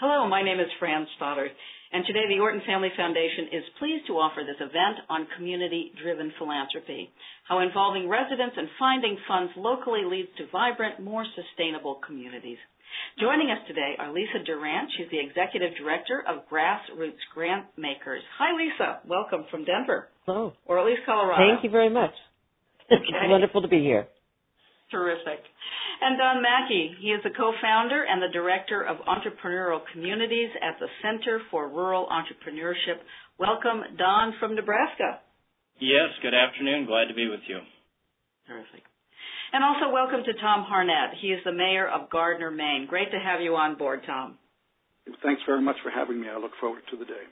Hello, my name is Fran Stoddard, and today the Orton Family Foundation is pleased to offer this event on community-driven philanthropy, how involving residents and finding funds locally leads to vibrant, more sustainable communities. Joining us today are Lisa Duran. She's the Executive Director of Grassroots Grant Makers. Hi, Lisa. Welcome from Denver. Hello. Or at least Colorado. Thank you very much. Okay. It's wonderful to be here. Terrific. And Don Macke, he is the co-founder and the director of entrepreneurial communities at the Center for Rural Entrepreneurship. Welcome, Don from Nebraska. Yes, good afternoon. Glad to be with you. Terrific. And also welcome to Thom Harnett. He is the mayor of Gardiner, Maine. Great to have you on board, Thom. Thanks very much for having me. I look forward to the day.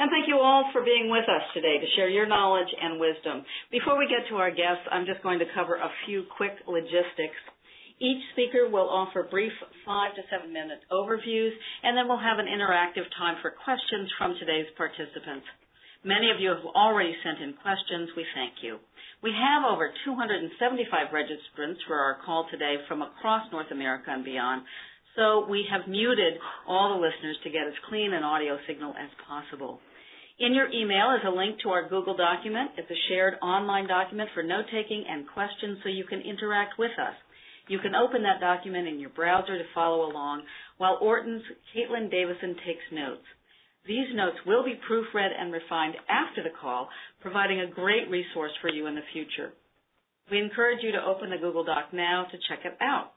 And thank you all for being with us today to share your knowledge and wisdom. Before we get to our guests, I'm just going to cover a few quick logistics. Each speaker will offer brief five to seven minute overviews, and then we'll have an interactive time for questions from today's participants. Many of you have already sent in questions. We thank you. We have over 275 registrants for our call today from across North America and beyond, so we have muted all the listeners to get as clean an audio signal as possible. In your email is a link to our Google document. It's a shared online document for note taking and questions so you can interact with us. You can open that document in your browser to follow along while Orton's Caitlin Davison takes notes. These notes will be proofread and refined after the call, providing a great resource for you in the future. We encourage you to open the Google Doc now to check it out.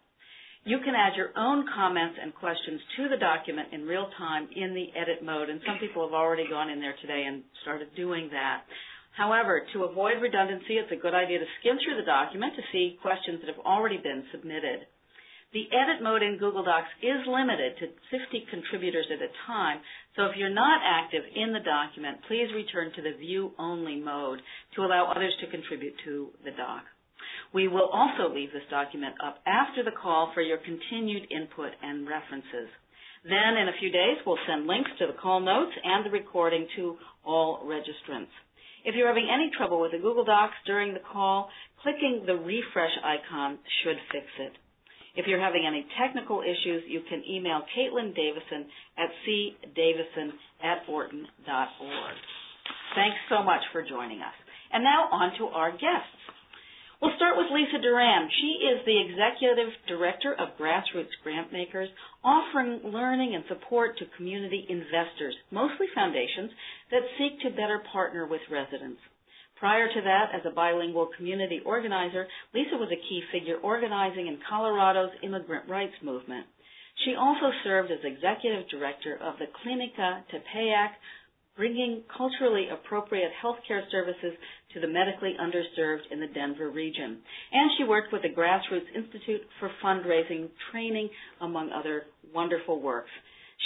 You can add your own comments and questions to the document in real time in the edit mode, and some people have already gone in there today and started doing that. However, to avoid redundancy, it's a good idea to skim through the document to see questions that have already been submitted. The edit mode in Google Docs is limited to 50 contributors at a time, so if you're not active in the document, please return to the view only mode to allow others to contribute to the doc. We will also leave this document up after the call for your continued input and references. Then, in a few days, we'll send links to the call notes and the recording to all registrants. If you're having any trouble with the Google Docs during the call, clicking the refresh icon should fix it. If you're having any technical issues, you can email Caitlin Davison at cdavison at orton.org. Thanks so much for joining us. And now on to our guests. We'll start with Lisa Duran. She is the Executive Director of Grassroots Grantmakers, offering learning and support to community investors, mostly foundations, that seek to better partner with residents. Prior to that, as a bilingual community organizer, Lisa was a key figure organizing in Colorado's immigrant rights movement. She also served as Executive Director of the Clinica Tepeyac, bringing culturally appropriate healthcare services to the medically underserved in the Denver region. And she worked with the Grassroots Institute for Fundraising Training, among other wonderful works.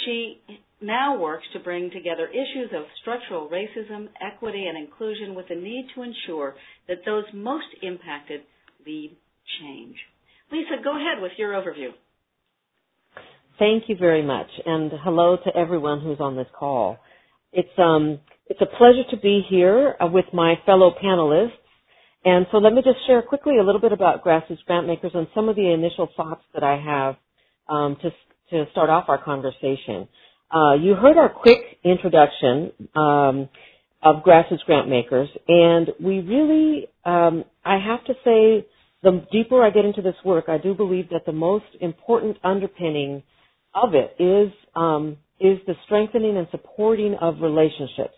She now works to bring together issues of structural racism, equity, and inclusion with the need to ensure that those most impacted lead change. Lisa, go ahead with your overview. Thank you very much, and hello to everyone who's on this call. It's um it's a pleasure to be here uh, with my fellow panelists. And so let me just share quickly a little bit about Grassroots Grantmakers and some of the initial thoughts that I have um, to to start off our conversation. Uh, you heard our quick introduction um, of Grassroots Grantmakers, and we really, um, I have to say, the deeper I get into this work, I do believe that the most important underpinning of it is um, is the strengthening and supporting of relationships.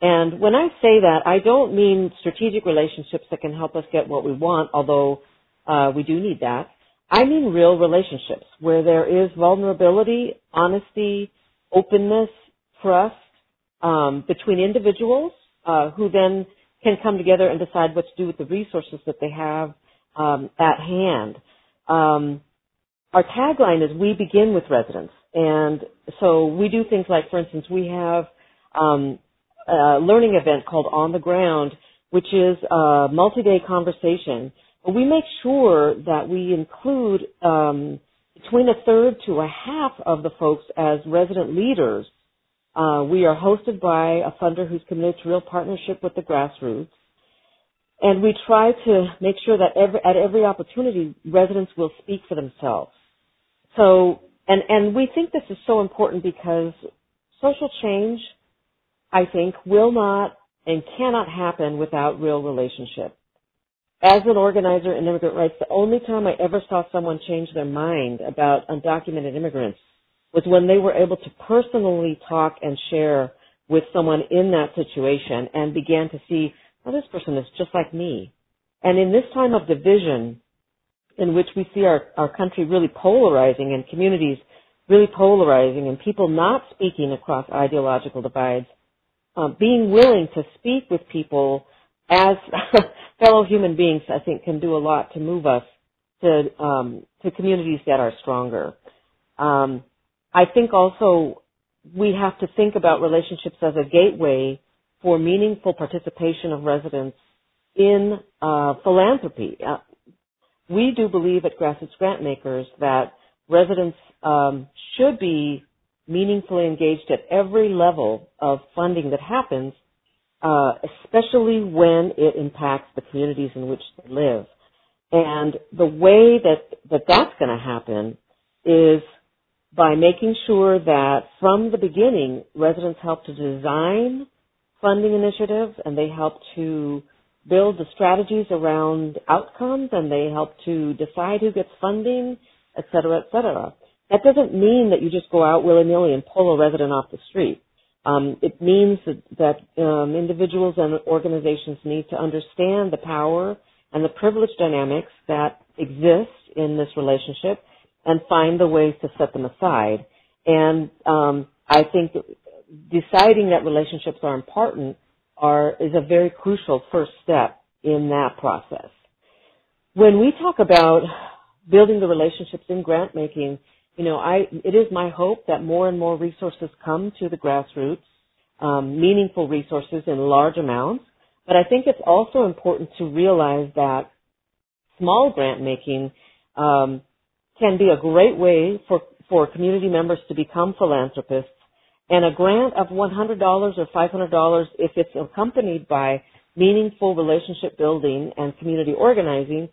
And when I say that, I don't mean strategic relationships that can help us get what we want, although uh, we do need that. I mean real relationships where there is vulnerability, honesty, openness, trust um, between individuals uh, who then can come together and decide what to do with the resources that they have um, at hand. Um, our tagline is "We begin with residents," and so we do things like, for instance, we have um, learning event called On the Ground, which is a multi-day conversation. We make sure that we include um, between a third to a half of the folks as resident leaders. Uh, we are hosted by a funder who's committed to real partnership with the grassroots. And we try to make sure that every, at every opportunity, residents will speak for themselves. So And, and we think this is so important because social change, I think, will not and cannot happen without real relationship. As an organizer in immigrant rights, the only time I ever saw someone change their mind about undocumented immigrants was when they were able to personally talk and share with someone in that situation and began to see, oh, this person is just like me. And in this time of division, in which we see our, our country really polarizing and communities really polarizing and people not speaking across ideological divides, uh, being willing to speak with people as fellow human beings, I think, can do a lot to move us to um, to communities that are stronger. Um, I think also we have to think about relationships as a gateway for meaningful participation of residents in uh, philanthropy. Uh, we do believe at Grassroots Grantmakers that residents um, should be meaningfully engaged at every level of funding that happens, uh, especially when it impacts the communities in which they live. And the way that, that that's going to happen is by making sure that from the beginning, residents help to design funding initiatives and they help to build the strategies around outcomes and they help to decide who gets funding, et cetera, et cetera. That doesn't mean that you just go out willy-nilly and pull a resident off the street. Um, it means that, that um, individuals and organizations need to understand the power and the privilege dynamics that exist in this relationship and find the ways to set them aside. And um, I think deciding that relationships are important are is a very crucial first step in that process. When we talk about building the relationships in grant making, you know, I it is my hope that more and more resources come to the grassroots, um, meaningful resources in large amounts. But I think it's also important to realize that small grant making um, can be a great way for for community members to become philanthropists and a grant of $100 or $500, if it's accompanied by meaningful relationship building and community organizing,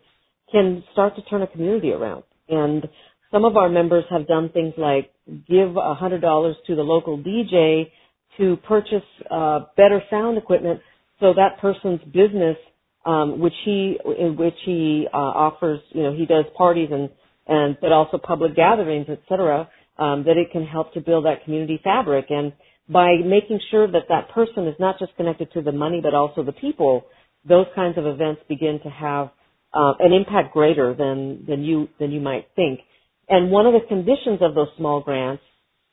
can start to turn a community around. And some of our members have done things like give $100 to the local DJ to purchase uh, better sound equipment so that person's business, um, which he in which he uh, offers, you know, he does parties and and but also public gatherings, et cetera, um, that it can help to build that community fabric. And by making sure that that person is not just connected to the money, but also the people, those kinds of events begin to have uh, an impact greater than than you than you might think. And one of the conditions of those small grants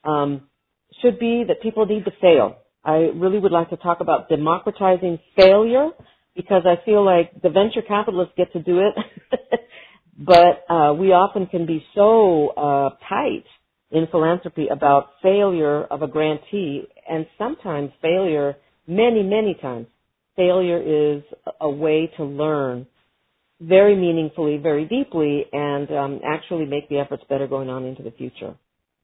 um, should be that people need to fail. I really would like to talk about democratizing failure because I feel like the venture capitalists get to do it, but uh, we often can be so uh, tight in philanthropy about failure of a grantee, and sometimes failure, many, many times, failure is a way to learn very meaningfully, very deeply, and um, actually make the efforts better going on into the future.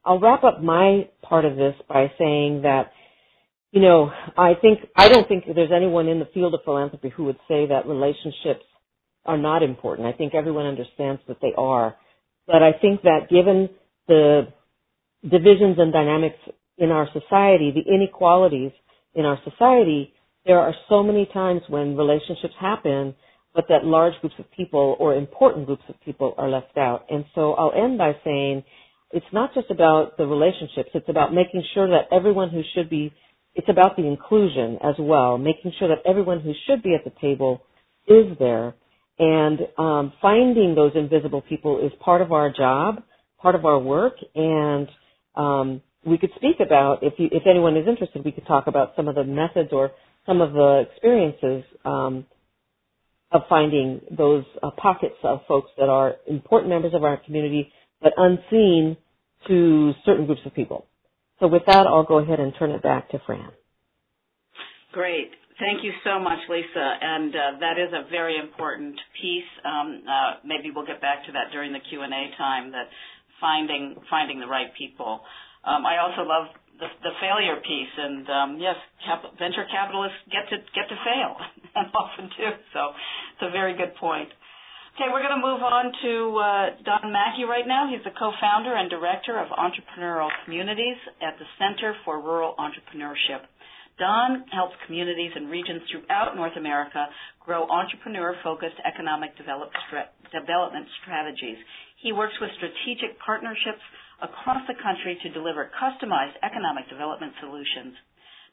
I'll wrap up my part of this by saying that, you know, I think I don't think there's anyone in the field of philanthropy who would say that relationships are not important. I think everyone understands that they are, but I think that given the divisions and dynamics in our society, the inequalities in our society, there are so many times when relationships happen, but that large groups of people or important groups of people are left out. And so I'll end by saying it's not just about the relationships, it's about making sure that everyone who should be, it's about the inclusion as well, making sure that everyone who should be at the table is there. And um, finding those invisible people is part of our job, part of our work, and um, we could speak about if you, if anyone is interested, we could talk about some of the methods or some of the experiences um, of finding those uh, pockets of folks that are important members of our community but unseen to certain groups of people. So with that, I'll go ahead and turn it back to Fran. Great. Thank you so much, Lisa. And uh, that is a very important piece. Um, uh, maybe we'll get back to that during the Q&A time, that finding finding the right people. Um, I also love the, the failure piece, and um, yes, cap- venture capitalists get to get to fail, and often do. So it's a very good point. Okay, we're going to move on to uh, Don Macke right now. He's the co-founder and director of Entrepreneurial Communities at the Center for Rural Entrepreneurship. Don helps communities and regions throughout North America grow entrepreneur-focused economic develop development strategies. He works with strategic partnerships across the country to deliver customized economic development solutions.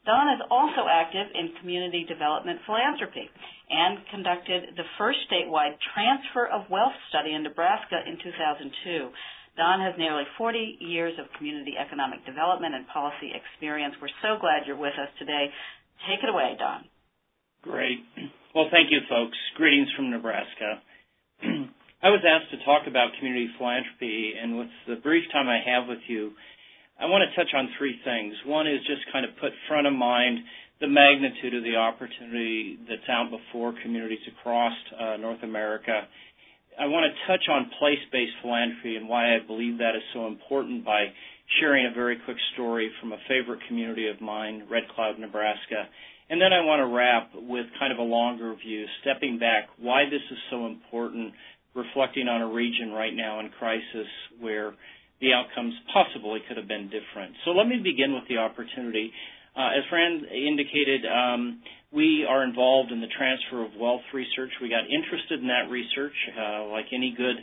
Don is also active in community development philanthropy and conducted the first statewide transfer of wealth study in Nebraska in 2002. Don has nearly 40 years of community economic development and policy experience. We're so glad you're with us today. Take it away, Don. Great. Well, thank you, folks. Greetings from Nebraska. I was asked to talk about community philanthropy, and with the brief time I have with you, I want to touch on three things. One is just kind of put front of mind the magnitude of the opportunity that's out before communities across uh, North America. I want to touch on place-based philanthropy and why I believe that is so important by sharing a very quick story from a favorite community of mine, Red Cloud, Nebraska. And then I want to wrap with kind of a longer view, stepping back, why this is so important, reflecting on a region right now in crisis where the outcomes possibly could have been different. So let me begin with the opportunity. Uh, as Fran indicated, um, we are involved in the transfer of wealth research. We got interested in that research, uh, like any good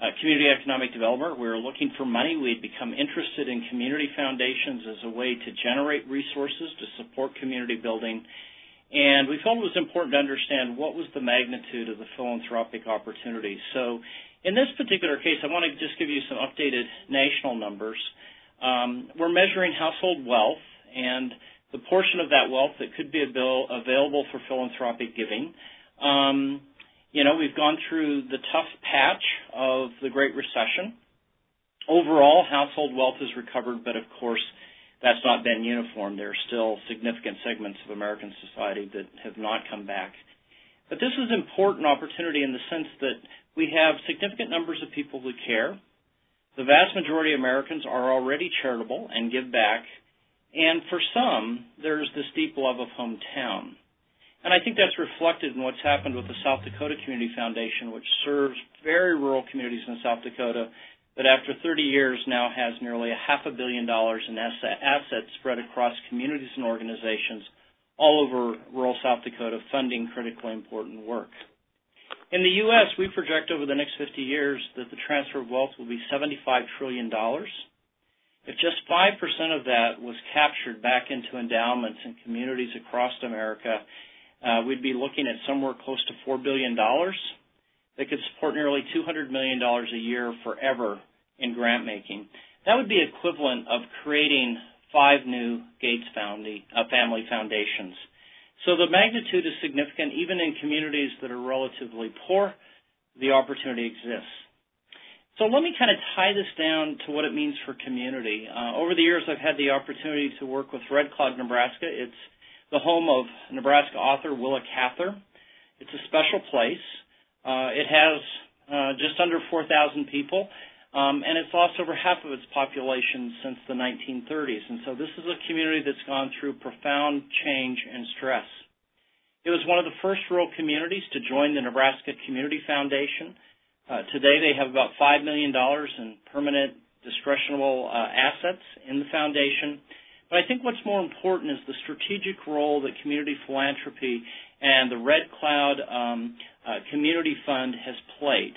uh, community economic developer. We were looking for money. We had become interested in community foundations as a way to generate resources to support community building. And we felt it was important to understand what was the magnitude of the philanthropic opportunity. So in this particular case, I want to just give you some updated national numbers. Um, we're measuring household wealth and the portion of that wealth that could be available for philanthropic giving. Um, you know, we've gone through the tough patch of the Great Recession. Overall, household wealth has recovered, but of course, that's not been uniform. There are still significant segments of American society that have not come back. But this is an important opportunity in the sense that we have significant numbers of people who care. The vast majority of Americans are already charitable and give back. And for some, there's this deep love of hometown. And I think that's reflected in what's happened with the South Dakota Community Foundation, which serves very rural communities in South Dakota, that after 30 years now has nearly a half a billion dollars in assets spread across communities and organizations all over rural South Dakota funding critically important work. In the U.S., we project over the next 50 years that the transfer of wealth will be $75 trillion. If just 5% of that was captured back into endowments in communities across America, uh, we'd be looking at somewhere close to $4 billion that could support nearly $200 million a year forever in grant making. That would be equivalent of creating five new Gates family, uh, family foundations. So the magnitude is significant. Even in communities that are relatively poor, the opportunity exists. So let me kind of tie this down to what it means for community. Uh, over the years, I've had the opportunity to work with Red Cloud, Nebraska. It's the home of Nebraska author Willa Cather. It's a special place. Uh, it has uh, just under 4,000 people, um, and it's lost over half of its population since the 1930s. And so this is a community that's gone through profound change and stress. It was one of the first rural communities to join the Nebraska Community Foundation. Uh, today they have about $5 million in permanent discretionable uh, assets in the foundation. But I think what's more important is the strategic role that community philanthropy and the Red Cloud um, uh, Community Fund has played.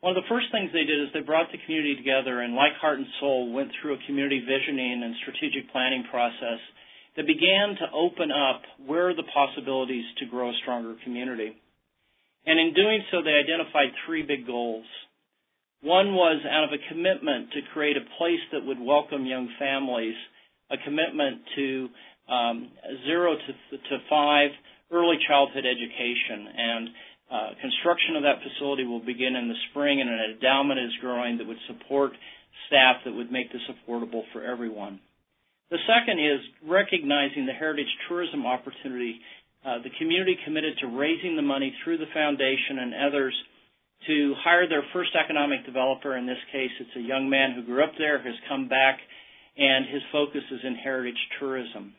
One of the first things they did is they brought the community together and, like Heart and Soul, went through a community visioning and strategic planning process that began to open up where are the possibilities to grow a stronger community. And in doing so, they identified three big goals. One was out of a commitment to create a place that would welcome young families, a commitment to um, zero to, to five early childhood education. And construction of that facility will begin in the spring, and an endowment is growing that would support staff that would make this affordable for everyone. The second is recognizing the heritage tourism opportunity uh, the community committed to raising the money through the foundation and others to hire their first economic developer. In this case, it's a young man who grew up there, has come back, and his focus is in heritage tourism.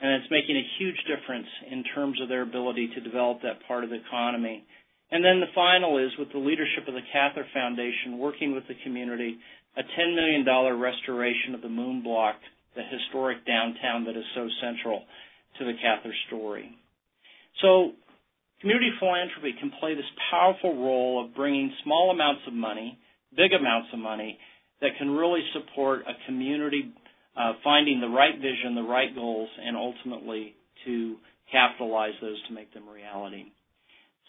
And it's making a huge difference in terms of their ability to develop that part of the economy. And then the final is with the leadership of the Cather Foundation, working with the community, a $10 million restoration of the Moon Block, the historic downtown that is so central to the Cather story. So community philanthropy can play this powerful role of bringing small amounts of money, big amounts of money, that can really support a community uh, finding the right vision, the right goals, and ultimately to capitalize those to make them reality.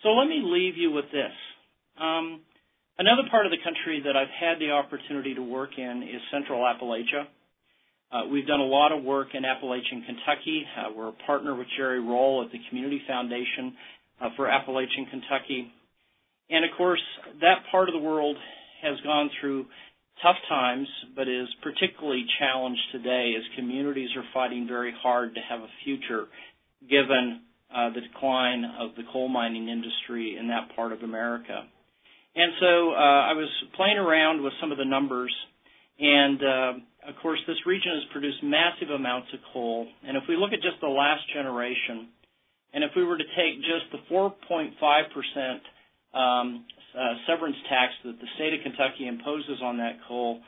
So let me leave you with this. Um, another part of the country that I've had the opportunity to work in is Central Appalachia. Uh, we've done a lot of work in Appalachian Kentucky. Uh, we're a partner with Gerry Roll at the Community Foundation uh, for Appalachian Kentucky. And of course, that part of the world has gone through tough times, but is particularly challenged today as communities are fighting very hard to have a future given uh, the decline of the coal mining industry in that part of America. And so uh, I was playing around with some of the numbers, and uh, of course, this region has produced massive amounts of coal. And if we look at just the last generation, and if we were to take just the 4.5 percent um, uh, severance tax that the state of Kentucky imposes on that coal,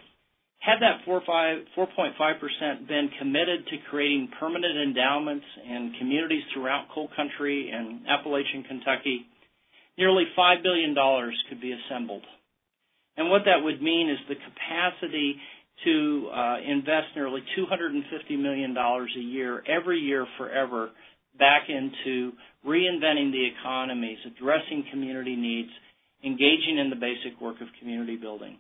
had that 4.5% been committed to creating permanent endowments in communities throughout coal country and Appalachian Kentucky, nearly $5 billion could be assembled. And what that would mean is the capacity to uh, invest nearly $250 million a year, every year forever, back into reinventing the economies, addressing community needs, engaging in the basic work of community building.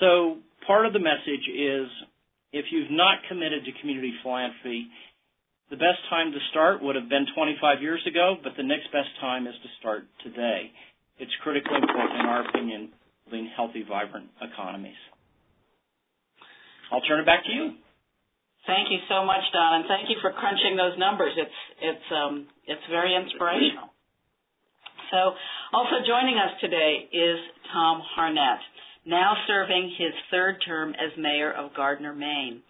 So part of the message is if you've not committed to community philanthropy, the best time to start would have been 25 years ago, but the next best time is to start today. It's critically important, in our opinion, building healthy, vibrant economies. I'll turn it back to you. Thank you so much, Don, and thank you for crunching those numbers. It's it's um, it's very inspirational. So, also joining us today is Thom Harnett now serving his third term as mayor of Gardiner, Maine.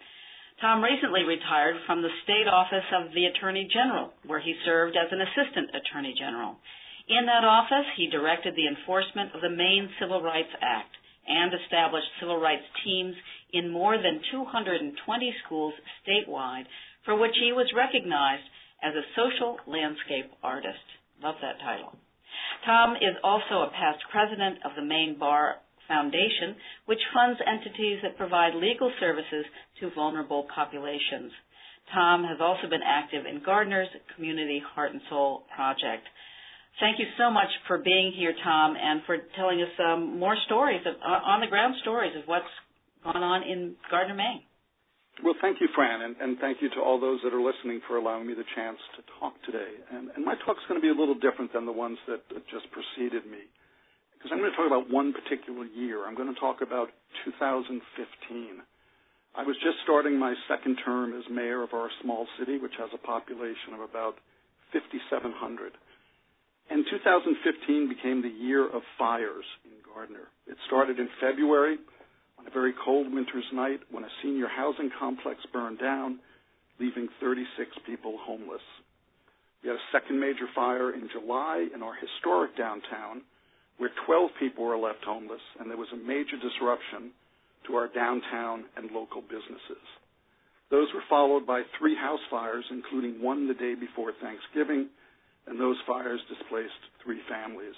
Thom recently retired from the state office of the Attorney General, where he served as an assistant attorney general. In that office, he directed the enforcement of the Maine Civil Rights Act and established civil rights teams in more than 220 schools statewide, for which he was recognized as a social landscape artist. Love that title. Thom is also a past president of the Maine Bar Foundation, which funds entities that provide legal services to vulnerable populations. Thom has also been active in Gardiner's Community Heart and Soul Project. Thank you so much for being here, Tom, and for telling us um, more stories, of, uh, on the ground stories of what's gone on in Gardiner, Maine. Well, thank you, Fran, and, and, thank you to all those that are listening for allowing me the chance to talk today. And, and my talk's going to be a little different than the ones that just preceded me because I'm going to talk about one particular year. I'm going to talk about 2015. I was just starting my second term as mayor of our small city, which has a population of about 5,700. And 2015 became the year of fires in Gardiner. It started in February on a very cold winter's night when a senior housing complex burned down, leaving 36 people homeless. We had a second major fire in July in our historic downtown where 12 people were left homeless, and there was a major disruption to our downtown and local businesses. Those were followed by three house fires, including one the day before Thanksgiving, and those fires displaced three families.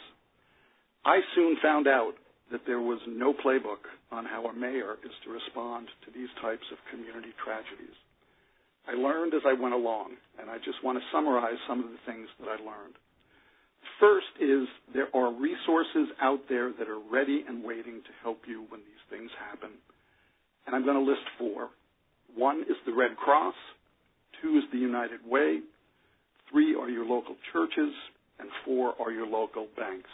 I soon found out that there was no playbook on how a mayor is to respond to these types of community tragedies. I learned as I went along, and I just want to summarize some of the things that I learned. First is there are resources out there that are ready and waiting to help you when these things happen. And I'm going to list four. One is the Red Cross. Two is the United Way. Three are your local churches. And four are your local banks.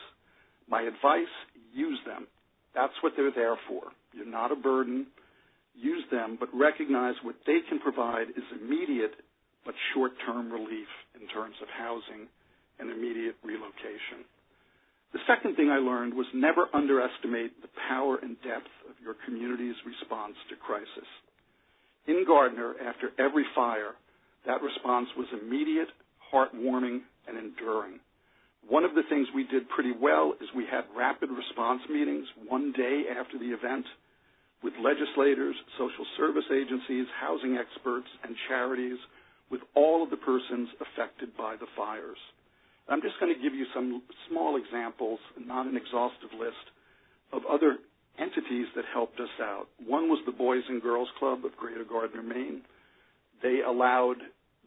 My advice, use them. That's what they're there for. You're not a burden. Use them, but recognize what they can provide is immediate but short-term relief in terms of housing and immediate relocation. The second thing I learned was never underestimate the power and depth of your community's response to crisis. In Gardiner, after every fire, that response was immediate, heartwarming, and enduring. One of the things we did pretty well is we had rapid response meetings one day after the event with legislators, social service agencies, housing experts, and charities, with all of the persons affected by the fires. I'm just going to give you some small examples, not an exhaustive list, of other entities that helped us out. One was the Boys and Girls Club of Greater Gardiner, Maine. They allowed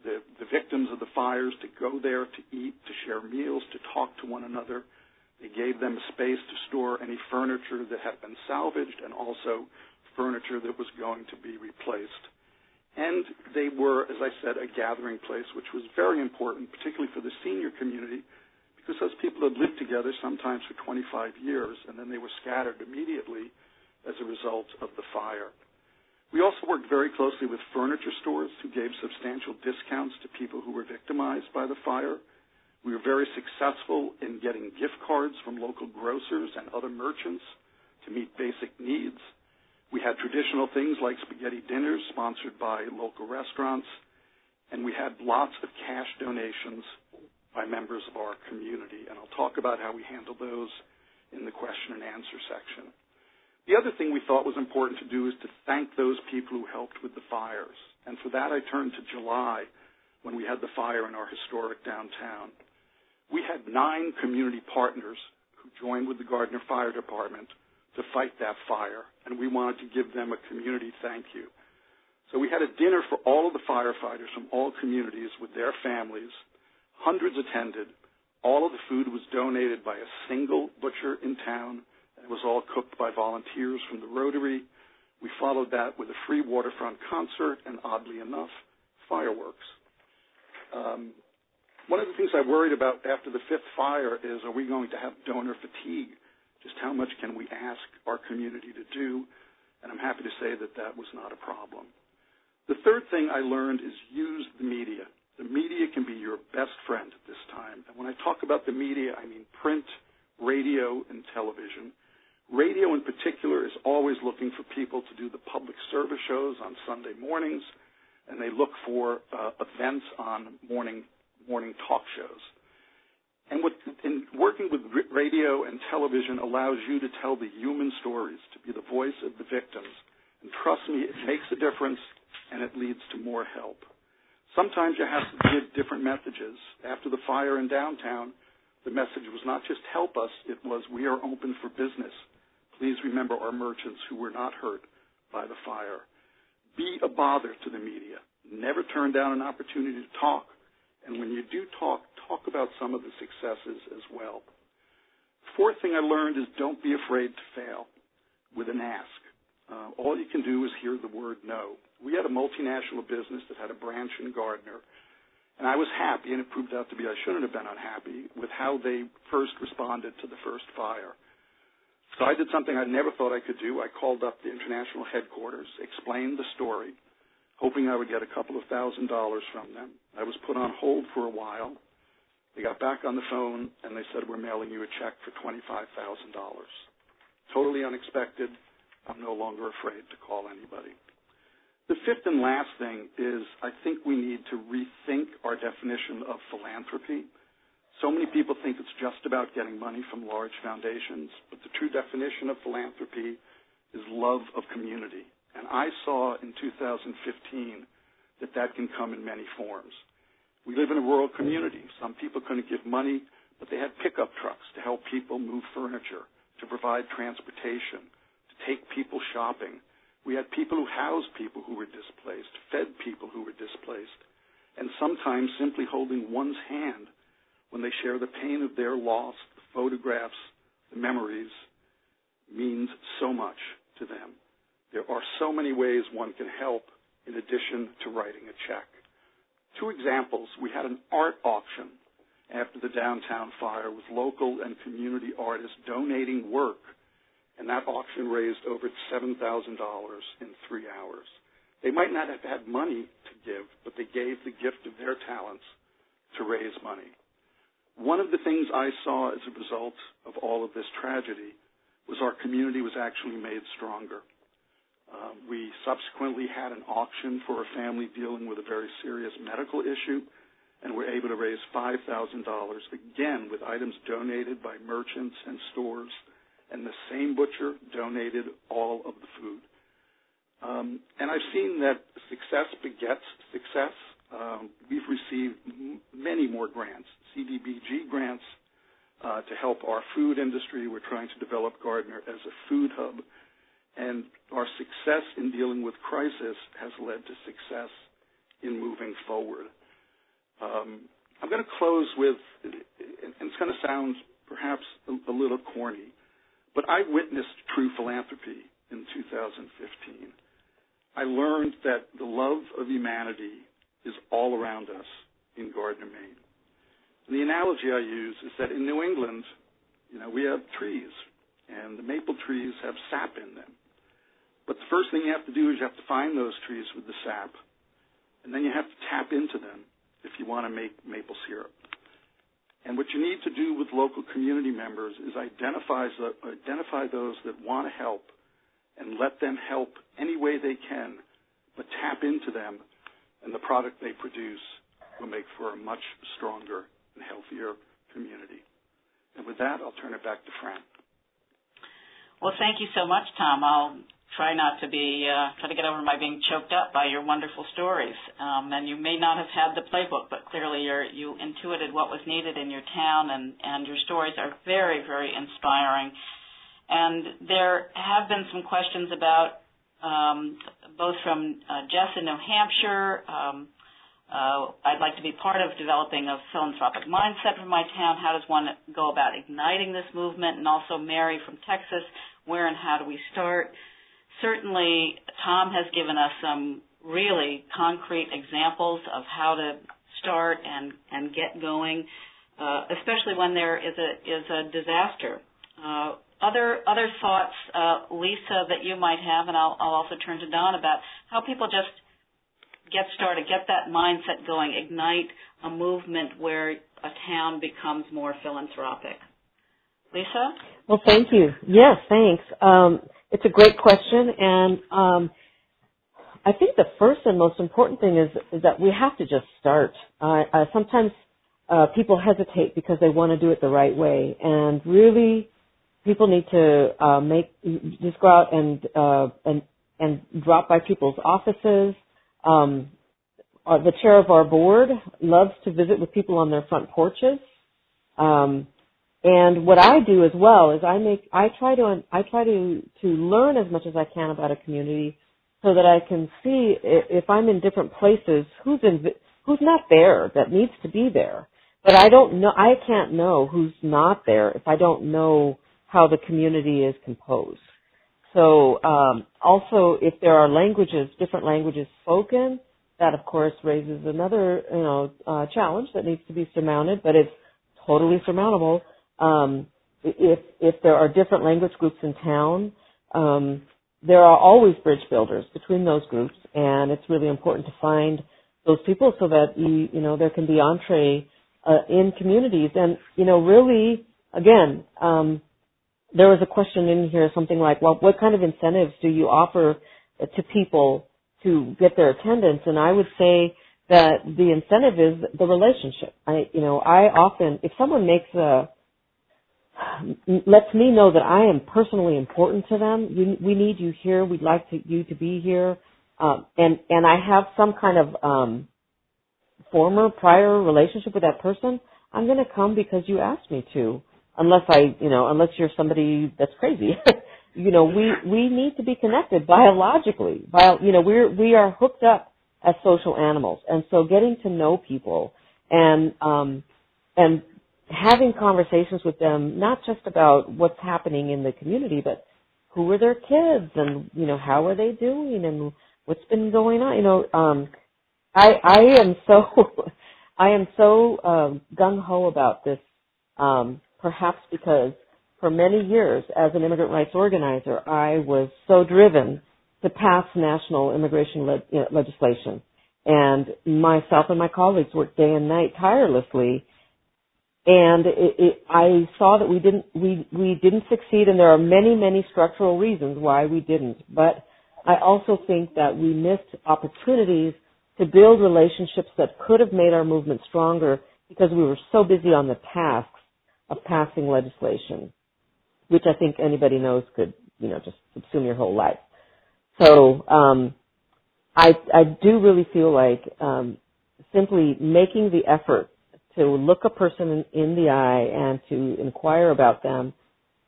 the, the victims of the fires to go there to eat, to share meals, to talk to one another. They gave them space to store any furniture that had been salvaged and also furniture that was going to be replaced. And they were, as I said, a gathering place, which was very important, particularly for the senior community, because those people had lived together sometimes for 25 years, and then they were scattered immediately as a result of the fire. We also worked very closely with furniture stores who gave substantial discounts to people who were victimized by the fire. We were very successful in getting gift cards from local grocers and other merchants to meet basic needs. We had traditional things like spaghetti dinners sponsored by local restaurants, and we had lots of cash donations by members of our community. And I'll talk about how we handled those in the question and answer section. The other thing we thought was important to do is to thank those people who helped with the fires. And for that, I turned to July when we had the fire in our historic downtown. We had nine community partners who joined with the Gardiner Fire Department to fight that fire, and we wanted to give them a community thank you. So we had a dinner for all of the firefighters from all communities with their families. Hundreds attended. All of the food was donated by a single butcher in town was all cooked by volunteers from the Rotary. We followed that with a free waterfront concert and, oddly enough, fireworks. Um, one of the things I worried about after the fifth fire is are we going to have donor fatigue? Just how much can we ask our community to do? And I'm happy to say that that was not a problem. The third thing I learned is use the media. The media can be your best friend at this time. And when I talk about the media, I mean print, radio, and television. Radio, in particular, is always looking for people to do the public service shows on Sunday mornings, and they look for uh, events on morning morning talk shows. And what, in working with radio and television allows you to tell the human stories, to be the voice of the victims. And trust me, it makes a difference, and it leads to more help. Sometimes you have to give different messages. After the fire in downtown, the message was not just help us, it was we are open for business. Please remember our merchants who were not hurt by the fire. Be a bother to the media. Never turn down an opportunity to talk. And when you do talk, talk about some of the successes as well. Fourth thing I learned is don't be afraid to fail with an ask. Uh, all you can do is hear the word no. We had a multinational business that had a branch in Gardiner, and I was happy, and it proved out to be I shouldn't have been unhappy with how they first responded to the first fire. So I did something I never thought I could do. I called up the international headquarters, explained the story, hoping I would get a couple of thousand dollars from them. I was put on hold for a while. They got back on the phone and they said, We're mailing you a check for $25,000. Totally unexpected. I'm no longer afraid to call anybody. The fifth and last thing is I think we need to rethink our definition of philanthropy. So many people think it's just about getting money from large foundations, but the true definition of philanthropy is love of community. And I saw in 2015 that that can come in many forms. We live in a rural community. Some people couldn't give money, but they had pickup trucks to help people move furniture, to provide transportation, to take people shopping. We had people who housed people who were displaced, fed people who were displaced, and sometimes simply holding one's hand when they share the pain of their loss, the photographs, the memories, means so much to them. There are so many ways one can help in addition to writing a check. Two examples. We had an art auction after the downtown fire with local and community artists donating work, and that auction raised over $7,000 in three hours. They might not have had money to give, but they gave the gift of their talents to raise money. One of the things I saw as a result of all of this tragedy was our community was actually made stronger. Uh, we subsequently had an auction for a family dealing with a very serious medical issue, and we're able to raise $5,000 again with items donated by merchants and stores, and the same butcher donated all of the food. Um, and I've seen that success begets success. Um, we've received m- many more grants, CDBG grants, uh, to help our food industry. We're trying to develop Gardiner as a food hub. And our success in dealing with crisis has led to success in moving forward. Um, I'm going to close with, and it's going to sound perhaps a, a little corny, but I witnessed true philanthropy in 2015. I learned that the love of humanity is all around us in Gardiner, Maine. The analogy I use is that in New England, you know, we have trees, and the maple trees have sap in them. But the first thing you have to do is you have to find those trees with the sap, and then you have to tap into them if you want to make maple syrup. And what you need to do with local community members is identify, identify those that want to help and let them help any way they can, but tap into them, and the product they produce will make for a much stronger and healthier community. And with that, I'll turn it back to Fran. Well, thank you so much, Thom. I'll try not to be uh, try to get over my being choked up by your wonderful stories. Um, and you may not have had the playbook, but clearly you intuited what was needed in your town, and and your stories are very very inspiring. And there have been some questions about um, both from uh, Jess in New Hampshire. Um, uh, I'd like to be part of developing a philanthropic mindset for my town. How does one go about igniting this movement? And also Mary from Texas, where and how do we start? certainly Thom has given us some really concrete examples of how to start and, and get going, uh, especially when there is a, is a disaster. Uh, other other thoughts, uh, Lisa, that you might have, and I'll, I'll also turn to Don about how people just get started, get that mindset going, ignite a movement where a town becomes more philanthropic. Lisa? Well, thank you. Yes, thanks. Um, it's a great question, and um, I think the first and most important thing is, is that we have to just start. Uh, uh, sometimes uh, people hesitate because they want to do it the right way, and really, people need to uh, make just go out and uh, and and drop by people's offices. Um, uh, the chair of our board loves to visit with people on their front porches. Um, and what I do as well is I make I try to I try to to learn as much as I can about a community so that I can see if I'm in different places who's in who's not there that needs to be there. But I don't know I can't know who's not there if I don't know how the community is composed. So um, also if there are languages, different languages spoken, that of course raises another you know uh, challenge that needs to be surmounted, but it's totally surmountable um, if if there are different language groups in town, um, there are always bridge builders between those groups, and it's really important to find those people so that you you know there can be entree uh, in communities, and you know really again. Um, there was a question in here, something like, well, what kind of incentives do you offer to people to get their attendance? And I would say that the incentive is the relationship. I, you know, I often, if someone makes a, lets me know that I am personally important to them. We, we need you here. We'd like to, you to be here. Um, and and I have some kind of um, former prior relationship with that person. I'm going to come because you asked me to. Unless I, you know, unless you're somebody that's crazy. you know, we we need to be connected biologically. Bio, you know, we're we are hooked up as social animals, and so getting to know people and um, and having conversations with them, not just about what's happening in the community, but who are their kids and, you know, how are they doing and what's been going on. You know, um, I, I am so, I am so, um, gung ho about this, um, perhaps because for many years as an immigrant rights organizer, I was so driven to pass national immigration le- legislation. And myself and my colleagues worked day and night tirelessly and it, it, I saw that we didn't we we didn't succeed, and there are many many structural reasons why we didn't. But I also think that we missed opportunities to build relationships that could have made our movement stronger because we were so busy on the tasks of passing legislation, which I think anybody knows could, you know, just subsume your whole life. So um, I I do really feel like um, simply making the effort to look a person in, in the eye and to inquire about them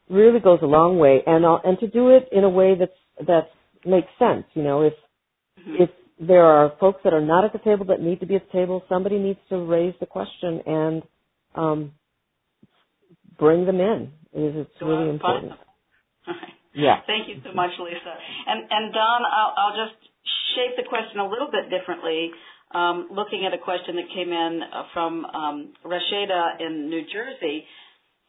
really goes a long way, and uh, and to do it in a way that's that makes sense. You know, if mm-hmm. if there are folks that are not at the table that need to be at the table, somebody needs to raise the question and um, bring them in. It's, it's really important. yeah. Thank you so much, Lisa. And and Don, I'll, I'll just shape the question a little bit differently. Um, looking at a question that came in uh, from um, Rasheda in New Jersey,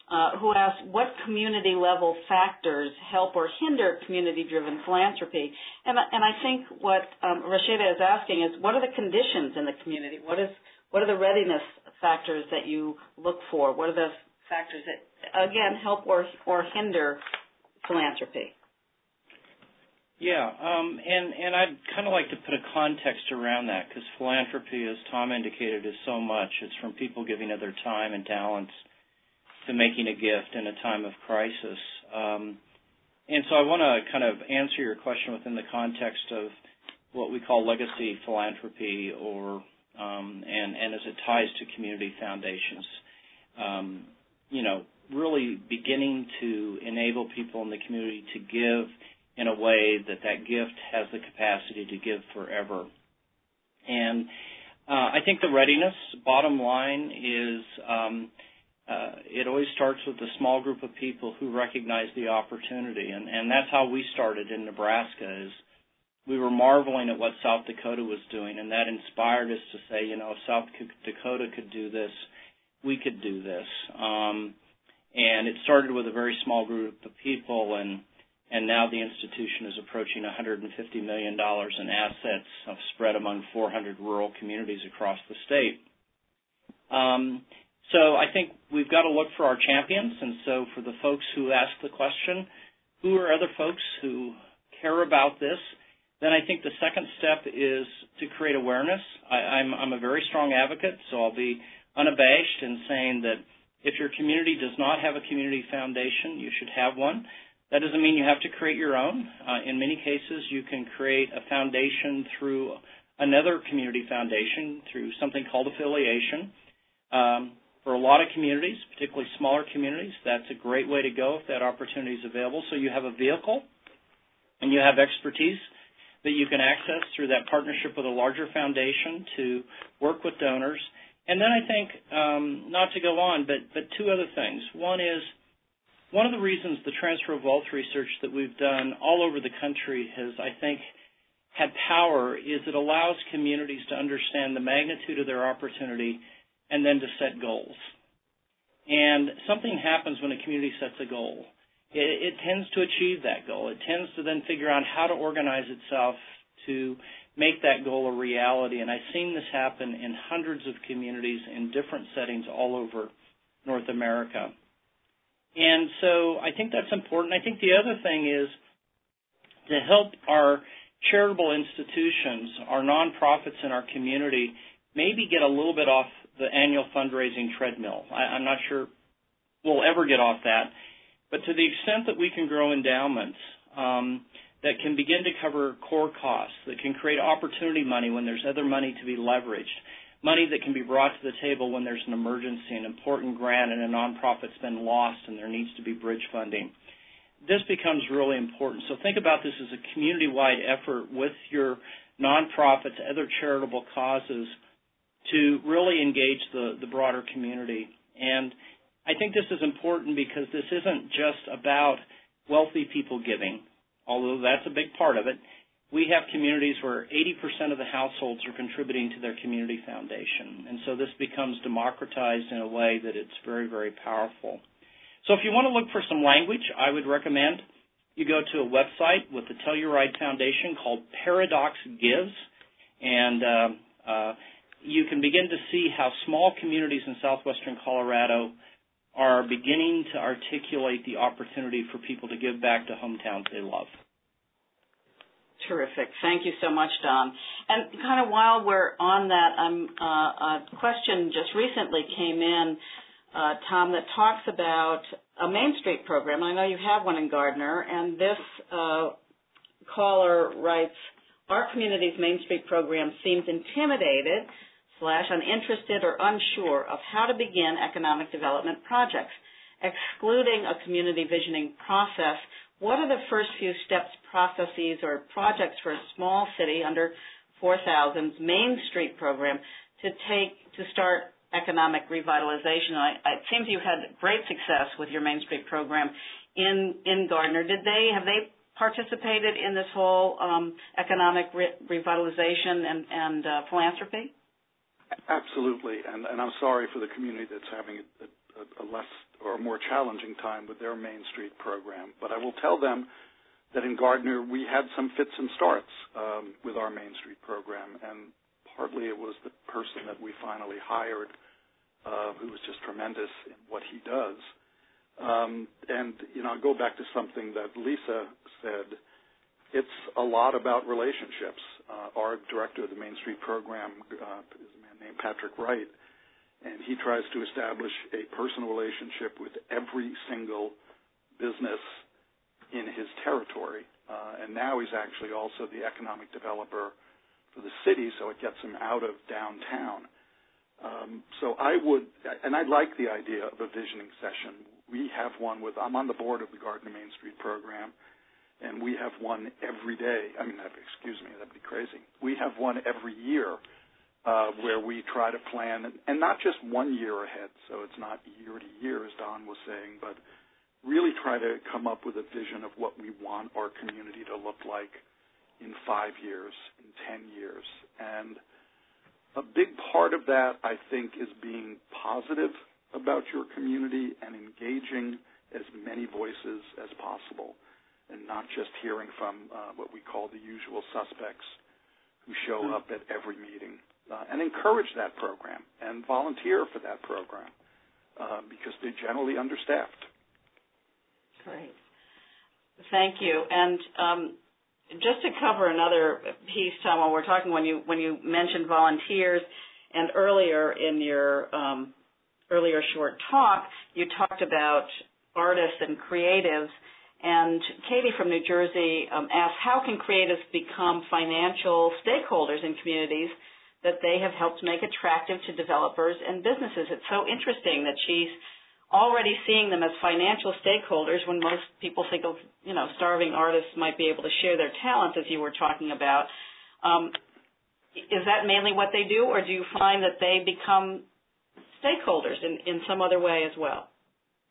uh, who asked what community level factors help or hinder community driven philanthropy. And, and I think what um, Rasheda is asking is what are the conditions in the community? What is what are the readiness factors that you look for? What are the factors that again help or or hinder philanthropy? Yeah, um, and and I'd kind of like to put a context around that because philanthropy, as Thom indicated, is so much. It's from people giving of their time and talents to making a gift in a time of crisis. Um, and so I want to kind of answer your question within the context of what we call legacy philanthropy, or um, and and as it ties to community foundations. You know, really beginning to enable people in the community to give in a way that that gift has the capacity to give forever. And uh, I think the readiness, bottom line, is um, uh, it always starts with a small group of people who recognize the opportunity, and, and that's how we started in Nebraska. Is we were marveling at what South Dakota was doing, and that inspired us to say, you know, if South Dakota could do this, we could do this. Um, and it started with a very small group of people, and and now the institution is approaching 150 million dollars in assets spread among 400 rural communities across the state. Um, so I think we've got to look for our champions, and so for the folks who ask the question, who are other folks who care about this? Then I think the second step is to create awareness. I, I'm, I'm a very strong advocate, so I'll be unabashed in saying that if your community does not have a community foundation, you should have one. That doesn't mean you have to create your own. Uh, in many cases, you can create a foundation through another community foundation through something called affiliation. Um, for a lot of communities, particularly smaller communities, that's a great way to go if that opportunity is available. So you have a vehicle and you have expertise that you can access through that partnership with a larger foundation to work with donors. And then I think, um, not to go on, but, but two other things. One is one of the reasons the transfer of wealth research that we've done all over the country has, I think, had power is it allows communities to understand the magnitude of their opportunity and then to set goals. And something happens when a community sets a goal. It, it tends to achieve that goal. It tends to then figure out how to organize itself to make that goal a reality. And I've seen this happen in hundreds of communities in different settings all over North America. And so I think that's important. I think the other thing is to help our charitable institutions, our nonprofits in our community, maybe get a little bit off the annual fundraising treadmill. I'm not sure we'll ever get off that, but to the extent that we can grow endowments um, that can begin to cover core costs, that can create opportunity money when there's other money to be leveraged, money that can be brought to the table when there's an emergency, an important grant, and a nonprofit's been lost and there needs to be bridge funding. This becomes really important. So think about this as a community-wide effort with your nonprofits, other charitable causes to really engage the, the broader community. And I think this is important because this isn't just about wealthy people giving, although that's a big part of it. We have communities where 80% of the households are contributing to their community foundation. And so this becomes democratized in a way that it's very, very powerful. So if you want to look for some language, I would recommend you go to a website with the Telluride Foundation called Paradox Gives. And uh, uh, you can begin to see how small communities in southwestern Colorado are beginning to articulate the opportunity for people to give back to hometowns they love. Terrific. Thank you so much, Don. And kind of while we're on that, um, uh, a question just recently came in, uh, Thom, that talks about a Main Street program. I know you have one in Gardiner, and this uh, caller writes, our community's Main Street program seems intimidated slash uninterested or unsure of how to begin economic development projects. Excluding a community visioning process, what are the first few steps, processes, or projects for a small city under 4,000's Main Street program to take to start economic revitalization? I, it seems you had great success with your Main Street program in in Gardiner. Did they have they participated in this whole um, economic re- revitalization and, and uh, philanthropy? Absolutely, and, I'm sorry for the community that's having a, less or more challenging time with their Main Street program. But I will tell them that in Gardiner we had some fits and starts um, with our Main Street program, and partly it was the person that we finally hired, uh, who was just tremendous in what he does. Um, and you know, I go back to something that Lisa said it's a lot about relationships. Uh, our director of the Main Street program uh, is man named Patrick Wright, and he tries to establish a personal relationship with every single business in his territory. Uh, and now he's actually also the economic developer for the city, so it gets him out of downtown. Um, so I would, and I like the idea of a visioning session. We have one with, I'm on the board of the Gardiner Main Street program and we have one every day. I mean, excuse me, that'd be crazy. We have one every year uh, where we try to plan, and not just one year ahead, so it's not year to year, as Don was saying, but really try to come up with a vision of what we want our community to look like in five years, in ten years. And a big part of that, I think, is being positive about your community and engaging as many voices as possible and not just hearing from uh, what we call the usual suspects who show mm-hmm. up at every meeting. Uh, and encourage that program and volunteer for that program uh, because they're generally understaffed. Great. Thank you. And um, just to cover another piece, Thom, while we're talking, when you when you mentioned volunteers, and earlier in your um, earlier short talk, you talked about artists and creatives and Katie from New Jersey um, asked, how can creatives become financial stakeholders in communities that they have helped make attractive to developers and businesses? It's so interesting that she's already seeing them as financial stakeholders when most people think of, you know, starving artists might be able to share their talents, as you were talking about. Um, is that mainly what they do, or do you find that they become stakeholders in, in some other way as well?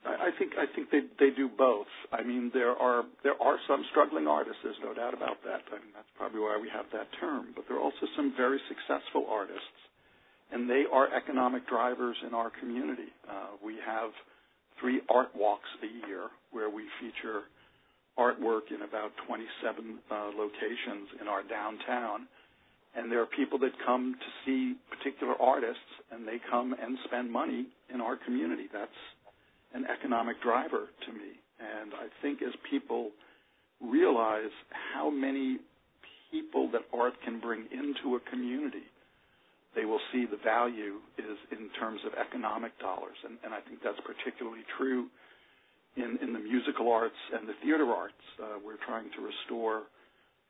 I think I think they they do both. I mean, there are there are some struggling artists. There's no doubt about that. I mean, that's probably why we have that term. But there are also some very successful artists, and they are economic drivers in our community. Uh, we have three art walks a year where we feature artwork in about 27 uh, locations in our downtown. And there are people that come to see particular artists, and they come and spend money in our community. That's an economic driver to me. And I think as people realize how many people that art can bring into a community, they will see the value is in terms of economic dollars. And, and I think that's particularly true in, in the musical arts and the theater arts. Uh, we're trying to restore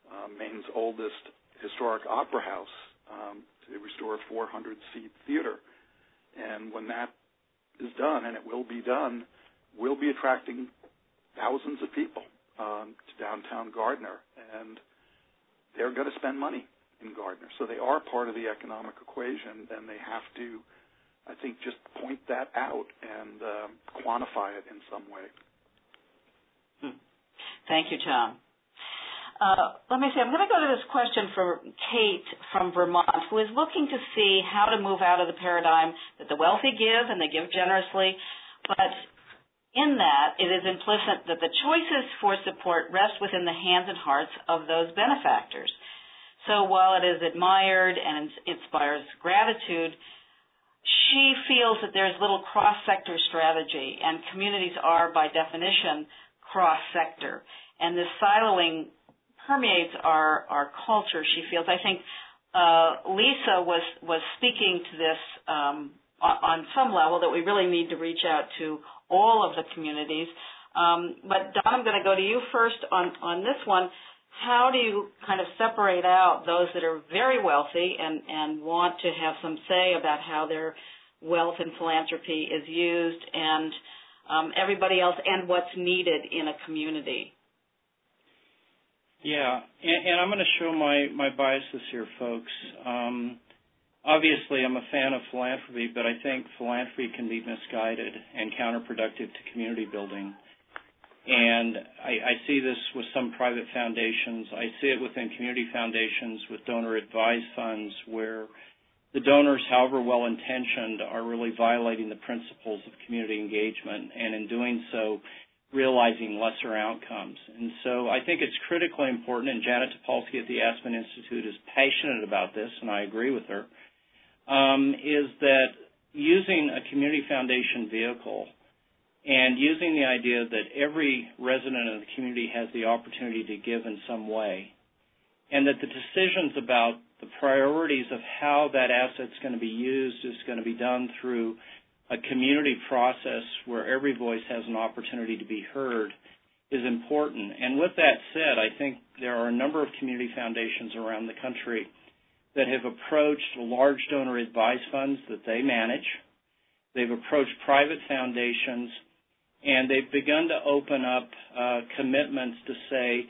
uh, Maine's oldest historic opera house um, to restore a 400 seat theater. And when that is done, and it will be done, we'll be attracting thousands of people um, to downtown Gardiner, and they're going to spend money in Gardiner. So they are part of the economic equation, and they have to, I think, just point that out and um, quantify it in some way. Hmm. Thank you, Thom. Uh, let me see. I'm going to go to this question from Kate from Vermont, who is looking to see how to move out of the paradigm that the wealthy give and they give generously, but in that it is implicit that the choices for support rest within the hands and hearts of those benefactors. So while it is admired and inspires gratitude, she feels that there's little cross-sector strategy, and communities are, by definition, cross-sector. And this siloing permeates our our culture. She feels. I think uh, Lisa was was speaking to this um, on some level that we really need to reach out to all of the communities. Um, but Don, I'm going to go to you first on on this one. How do you kind of separate out those that are very wealthy and and want to have some say about how their wealth and philanthropy is used, and um, everybody else, and what's needed in a community? Yeah, and, and I'm going to show my my biases here, folks. Um, obviously, I'm a fan of philanthropy, but I think philanthropy can be misguided and counterproductive to community building. And I, I see this with some private foundations. I see it within community foundations with donor advised funds where the donors, however well intentioned, are really violating the principles of community engagement and in doing so realizing lesser outcomes. And so I think it's critically important, and Janet Topolsky at the Aspen Institute is passionate about this, and I agree with her, um, is that using a community foundation vehicle and using the idea that every resident of the community has the opportunity to give in some way, and that the decisions about the priorities of how that asset's going to be used is going to be done through a community process where every voice has an opportunity to be heard is important. And with that said, I think there are a number of community foundations around the country that have approached large donor advised funds that they manage. They've approached private foundations and they've begun to open up uh, commitments to say,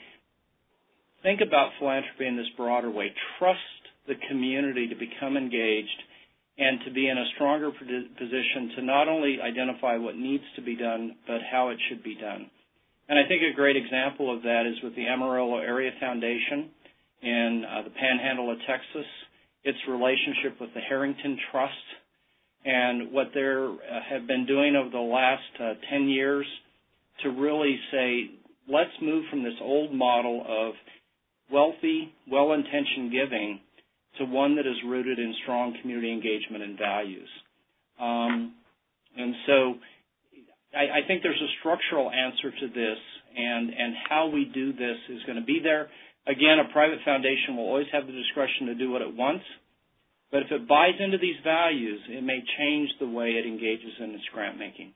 think about philanthropy in this broader way. Trust the community to become engaged and to be in a stronger position to not only identify what needs to be done, but how it should be done. And I think a great example of that is with the Amarillo Area Foundation in uh, the Panhandle of Texas, its relationship with the Harrington Trust, and what they uh, have been doing over the last uh, 10 years to really say, let's move from this old model of wealthy, well-intentioned giving to one that is rooted in strong community engagement and values. Um, and so I, I, think there's a structural answer to this, and, and how we do this is going to be there. Again, a private foundation will always have the discretion to do what it wants, but if it buys into these values, it may change the way it engages in its grant making.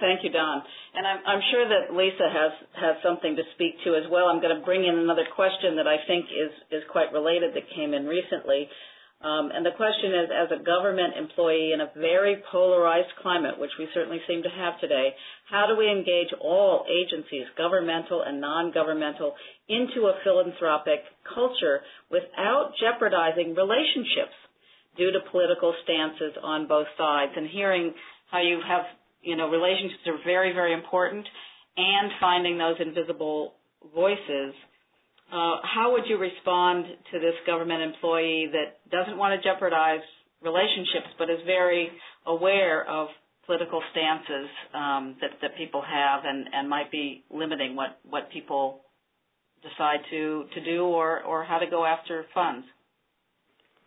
Thank you, Don. And I'm, I'm, sure that Lisa has, has something to speak to as well. I'm going to bring in another question that I think is, is quite related that came in recently. Um, and the question is, as a government employee in a very polarized climate, which we certainly seem to have today, how do we engage all agencies, governmental and non-governmental, into a philanthropic culture without jeopardizing relationships due to political stances on both sides? And hearing how you have you know, relationships are very, very important, and finding those invisible voices. Uh, how would you respond to this government employee that doesn't want to jeopardize relationships, but is very aware of political stances um, that that people have, and and might be limiting what what people decide to to do or or how to go after funds?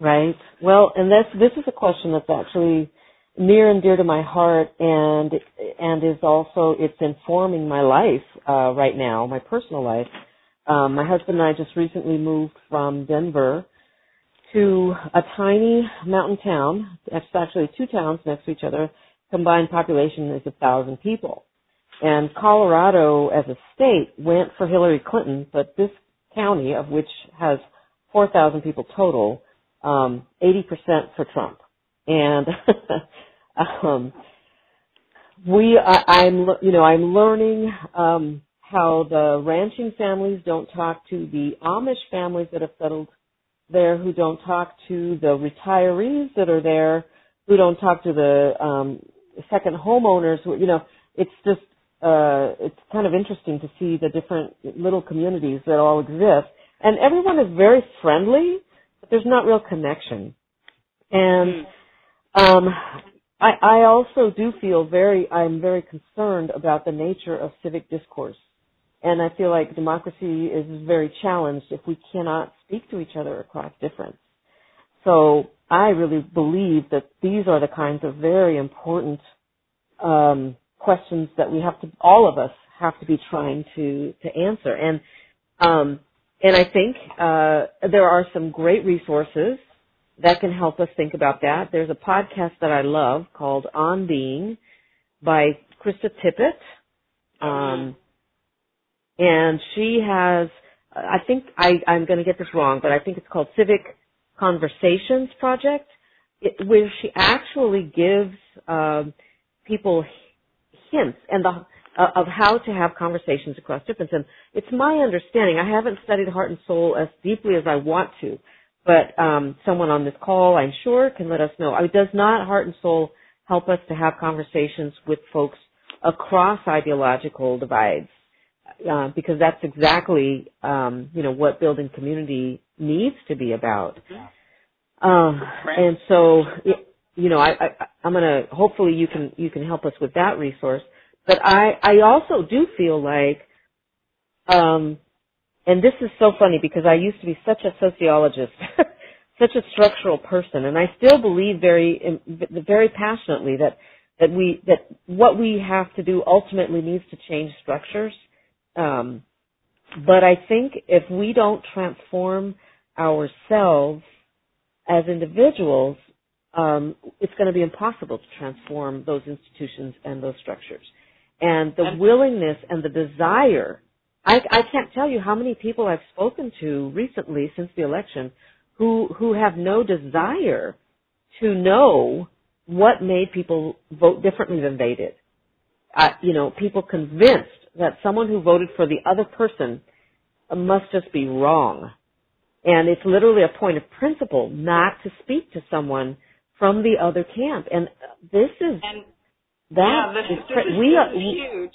Right. Well, and this this is a question that's actually near and dear to my heart and and is also it's informing my life uh right now my personal life. Um my husband and i just recently moved from denver to a tiny mountain town. It's actually two towns next to each other. Combined population is a thousand people. And colorado as a state went for hillary clinton but this county of which has four thousand people total um eighty percent for trump. And um, we, I, I'm, you know, I'm learning um, how the ranching families don't talk to the Amish families that have settled there, who don't talk to the retirees that are there, who don't talk to the um, second homeowners. Who, you know, it's just uh, it's kind of interesting to see the different little communities that all exist, and everyone is very friendly, but there's not real connection. And hmm. um, I, I also do feel very, I'm very concerned about the nature of civic discourse. And I feel like democracy is very challenged if we cannot speak to each other across difference. So I really believe that these are the kinds of very important um, questions that we have to, all of us have to be trying to to answer. And Um, and I think uh, there are some great resources that can help us think about that. There's a podcast that I love called On Being by Krista Tippett. Um, and she has, I think I, I'm going to get this wrong, but I think it's called Civic Conversations Project, it, where she actually gives um, people hints and the uh, of how to have conversations across difference. And it's my understanding, I haven't studied heart and soul as deeply as I want to, but um, someone on this call, I'm sure, can let us know. Does not heart and soul help us to have conversations with folks across ideological divides? Uh, because that's exactly, um, you know, what building community needs to be about. Um, and so, you know, I, I, I'm to hopefully you can you can help us with that resource. But I, I also do feel like, um, and this is so funny because I used to be such a sociologist, such a structural person, and I still believe very, very passionately that that we that what we have to do ultimately needs to change structures. Um, but I think if we don't transform ourselves as individuals, um, it's going to be impossible to transform those institutions and those structures and the willingness and the desire. I, I can't tell you how many people I've spoken to recently since the election who who have no desire to know what made people vote differently than they did. Uh, you know, people convinced that someone who voted for the other person must just be wrong. And it's literally a point of principle not to speak to someone from the other camp. And this is and that yeah, this, is, this is, we are huge.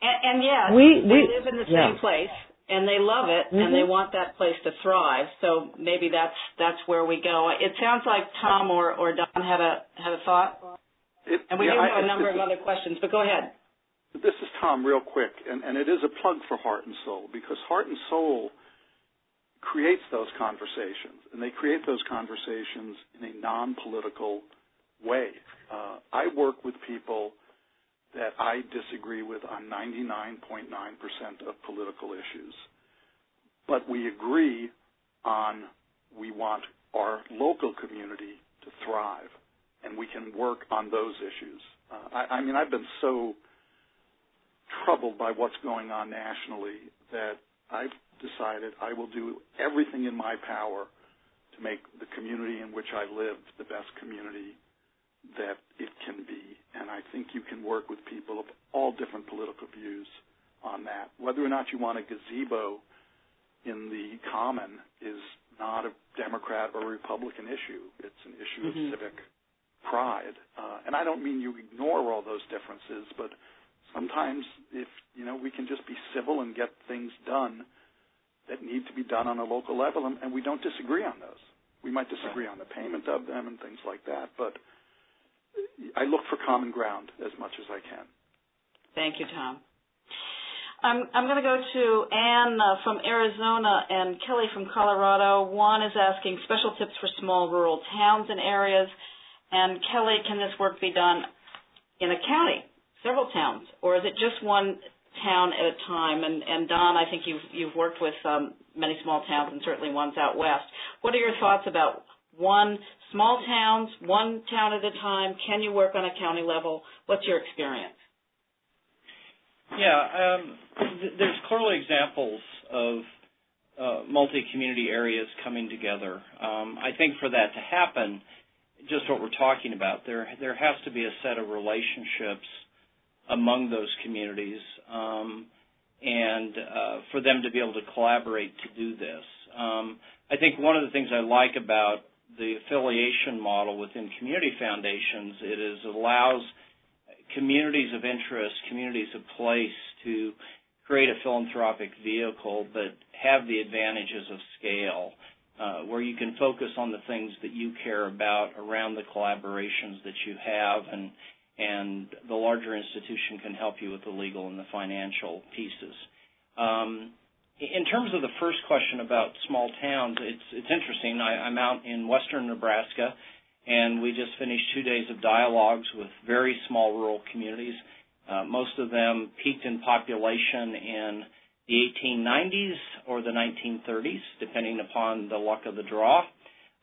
And, and yeah, we, they we, live in the yeah. same place and they love it mm-hmm. and they want that place to thrive. So maybe that's that's where we go. It sounds like Thom or or Don had a had a thought. It, and we yeah, do have a number of is, other questions, but go ahead. This is Thom, real quick, and, and it is a plug for Heart and Soul because Heart and Soul creates those conversations, and they create those conversations in a non-political way. Uh, I work with people that I disagree with on 99.9% of political issues. But we agree on we want our local community to thrive, and we can work on those issues. Uh, I, I mean, I've been so troubled by what's going on nationally that I've decided I will do everything in my power to make the community in which I live the best community that it can be. And I think you can work with people of all different political views on that. Whether or not you want a gazebo in the common is not a Democrat or Republican issue. It's an issue mm-hmm. of civic pride. Uh, and I don't mean you ignore all those differences, but sometimes if, you know, we can just be civil and get things done that need to be done on a local level, and, and we don't disagree on those. We might disagree on the payment of them and things like that, but – I look for common ground as much as I can. Thank you, Thom. I'm, I'm going to go to Anne uh, from Arizona and Kelly from Colorado. One is asking special tips for small rural towns and areas. And Kelly, can this work be done in a county, several towns, or is it just one town at a time? And, and Don, I think you've, you've worked with um, many small towns and certainly ones out west. What are your thoughts about one small towns, one town at a time? Can you work on a county level? What's your experience? Yeah, um, th- there's clearly examples of uh, multi-community areas coming together. Um, I think for that to happen, just what we're talking about, there there has to be a set of relationships among those communities, um, and uh, for them to be able to collaborate to do this. Um, I think one of the things I like about the affiliation model within community foundations, it is allows communities of interest, communities of place to create a philanthropic vehicle but have the advantages of scale uh, where you can focus on the things that you care about around the collaborations that you have and and the larger institution can help you with the legal and the financial pieces. Um, in terms of the first question about small towns, it's it's interesting. I, I'm out in western Nebraska, and we just finished two days of dialogues with very small rural communities. Uh, most of them peaked in population in the 1890s or the 1930s, depending upon the luck of the draw.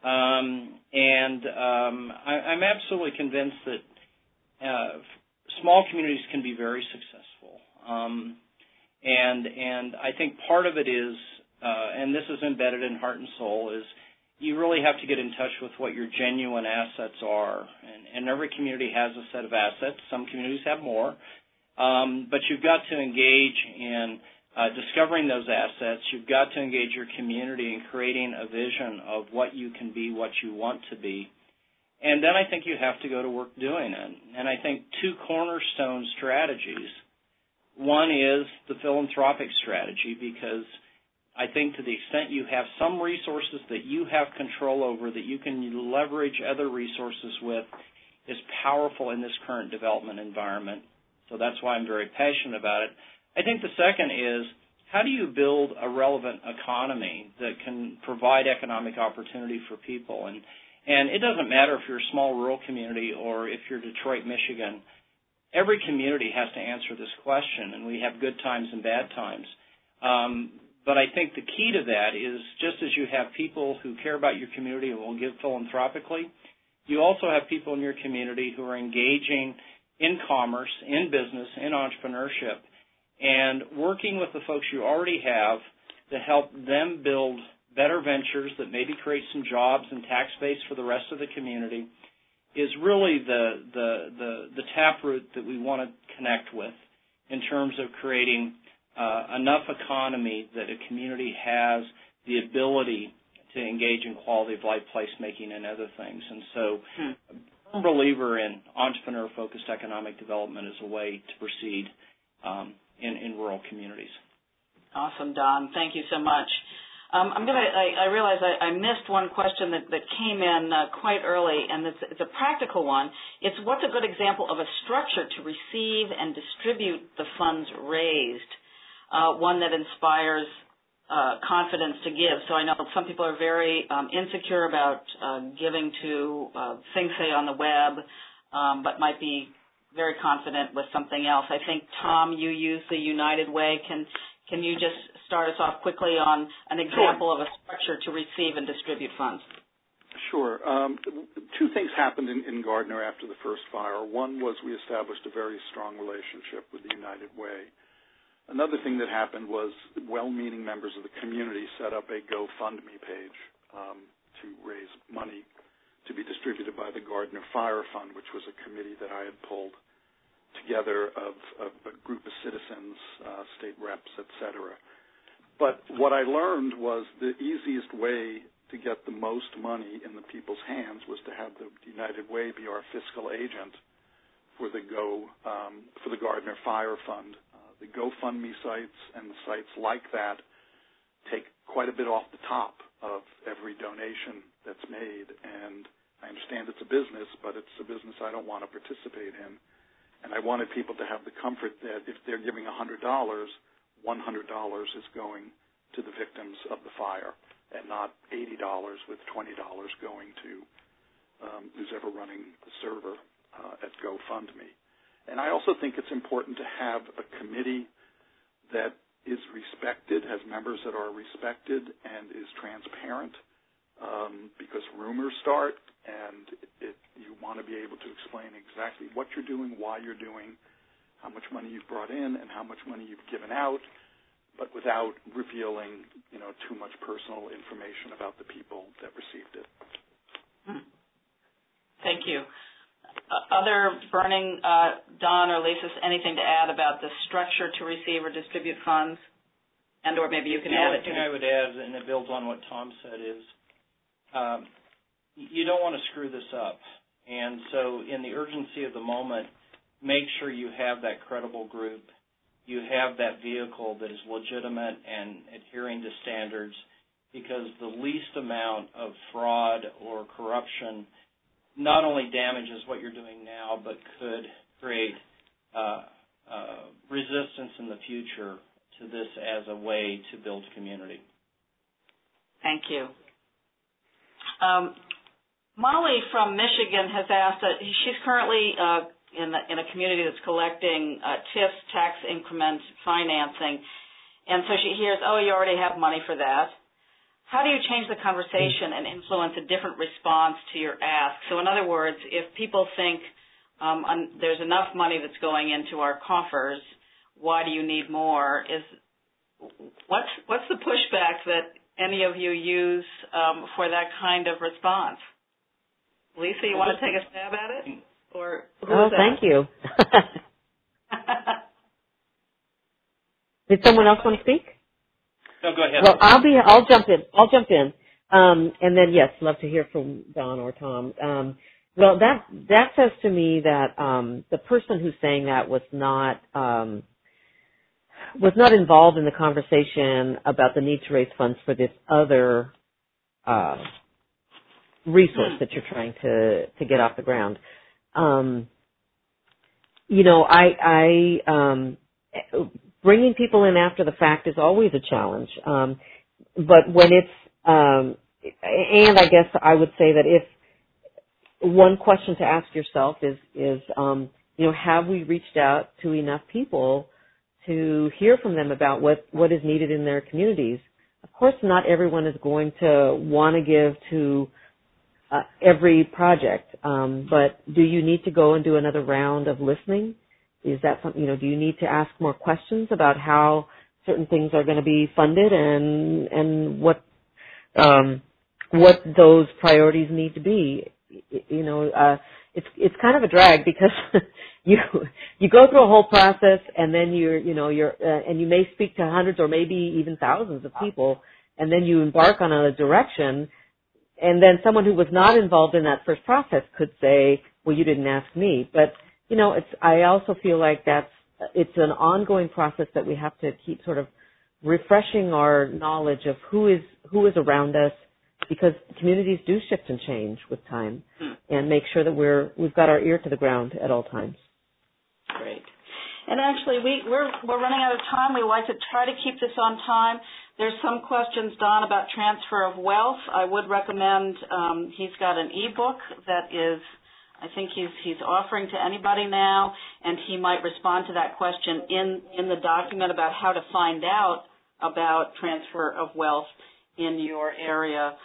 Um, and um, I, I'm absolutely convinced that uh, small communities can be very successful. Um, and and I think part of it is, uh, and this is embedded in heart and soul, is you really have to get in touch with what your genuine assets are. And, and every community has a set of assets. Some communities have more. Um, but you've got to engage in uh, discovering those assets. You've got to engage your community in creating a vision of what you can be, what you want to be. And then I think you have to go to work doing it. And I think two cornerstone strategies. One is the philanthropic strategy because – I think to the extent you have some resources that you have control over that you can leverage other resources with is powerful in this current development environment. So that's why I'm very passionate about it. I think the second is how do you build a relevant economy that can provide economic opportunity for people and and it doesn't matter if you're a small rural community or if you're Detroit, Michigan. Every community has to answer this question, and we have good times and bad times. Um, but I think the key to that is just as you have people who care about your community and will give philanthropically, you also have people in your community who are engaging in commerce, in business, in entrepreneurship, and working with the folks you already have to help them build better ventures that maybe create some jobs and tax base for the rest of the community is really the the the, the taproot that we want to connect with in terms of creating uh, enough economy that a community has the ability to engage in quality of life placemaking and other things. And so hmm. I'm a believer in entrepreneur focused economic development as a way to proceed um, in, in rural communities. Awesome, Don. Thank you so much. Um, I'm gonna. I, I realize I, I, missed one question that, that came in uh, quite early, and it's, it's, a practical one. It's what's a good example of a structure to receive and distribute the funds raised? uh, one that inspires uh, confidence to give. So I know some people are very um, insecure about uh, giving to uh, things, say, on the web, um, but might be very confident with something else. I think Thom, you use the United Way. Can can you just start us off quickly on an example sure. of a structure to receive and distribute funds? Sure. Um, two things happened in, in Gardiner after the first fire. One was we established a very strong relationship with the United Way. Another thing that happened was well-meaning members of the community set up a GoFundMe page um, to raise money to be distributed by the Gardiner Fire Fund, which was a committee that I had pulled together of, of a group of citizens, uh, state reps, et cetera. But what I learned was the easiest way to get the most money in the people's hands was to have the United Way be our fiscal agent for the Go um, for the Gardiner Fire Fund the GoFundMe sites and the sites like that take quite a bit off the top of every donation that's made. And I understand it's a business, but it's a business I don't want to participate in. And I wanted people to have the comfort that if they're giving a $100, $100 is going to the victims of the fire and not $80 with $20 going to um, who's ever running the server uh, at GoFundMe. And I also think it's important to have a committee that is respected, has members that are respected, and is transparent. Um, because rumors start, and it, you want to be able to explain exactly what you're doing, why you're doing, how much money you've brought in, and how much money you've given out, but without revealing, you know, too much personal information about the people that received it. Hmm. Thank you. Uh, other burning, uh, Don or Lisa, anything to add about the structure to receive or distribute funds? And or maybe you can the add it. The only thing I would add, and it builds on what Thom said, is um, you don't want to screw this up. And so in the urgency of the moment, make sure you have that credible group. You have that vehicle that is legitimate and adhering to standards because the least amount of fraud or corruption – not only damages what you're doing now, but could create uh, uh, resistance in the future to this as a way to build community. Thank you. Um, Molly from Michigan has asked that she's currently uh, in, the, in, a community that's collecting uh, TIF tax increment financing, and so she hears, oh, you already have money for that. How do you change the conversation and influence a different response to your ask? So, in other words, if people think um, there's enough money that's going into our coffers, why do you need more? Is what's what's the pushback that any of you use um, for that kind of response? Lisa, you want to take a stab at it, or oh, thank you. Did someone else want to speak? No, go ahead. Well, I'll be. I'll jump in. I'll jump in. Um, and then yes, love to hear from Don or Thom. Um, well, that that says to me that um, the person who's saying that was not um, was not involved in the conversation about the need to raise funds for this other uh, resource that you're trying to to get off the ground. Um, you know, I I um, bringing people in after the fact is always a challenge. Um, but when it's, um, and I guess I would say that if one question to ask yourself is, is, um, you know, have we reached out to enough people to hear from them about what, what is needed in their communities? Of course, not everyone is going to want to give to uh, every project, um, but do you need to go and do another round of listening? Is that something, you know, do you need to ask more questions about how certain things are going to be funded and, and what, um, what those priorities need to be? You know, uh, it's, it's kind of a drag because you, you go through a whole process and then you're, you know, you're, uh, and you may speak to hundreds or maybe even thousands of people and then you embark on a direction and then someone who was not involved in that first process could say, well, you didn't ask me. But you know, it's, I also feel like that's, it's an ongoing process that we have to keep sort of refreshing our knowledge of who is, who is around us because communities do shift and change with time hmm. and make sure that we're, we've got our ear to the ground at all times. Great. And actually, we, we're, we're running out of time. We like to try to keep this on time. There's some questions, Don, about transfer of wealth. I would recommend, um, he's got an ebook that is I think he's he's offering to anybody now, and he might respond to that question in in the document about how to find out about transfer of wealth in your area.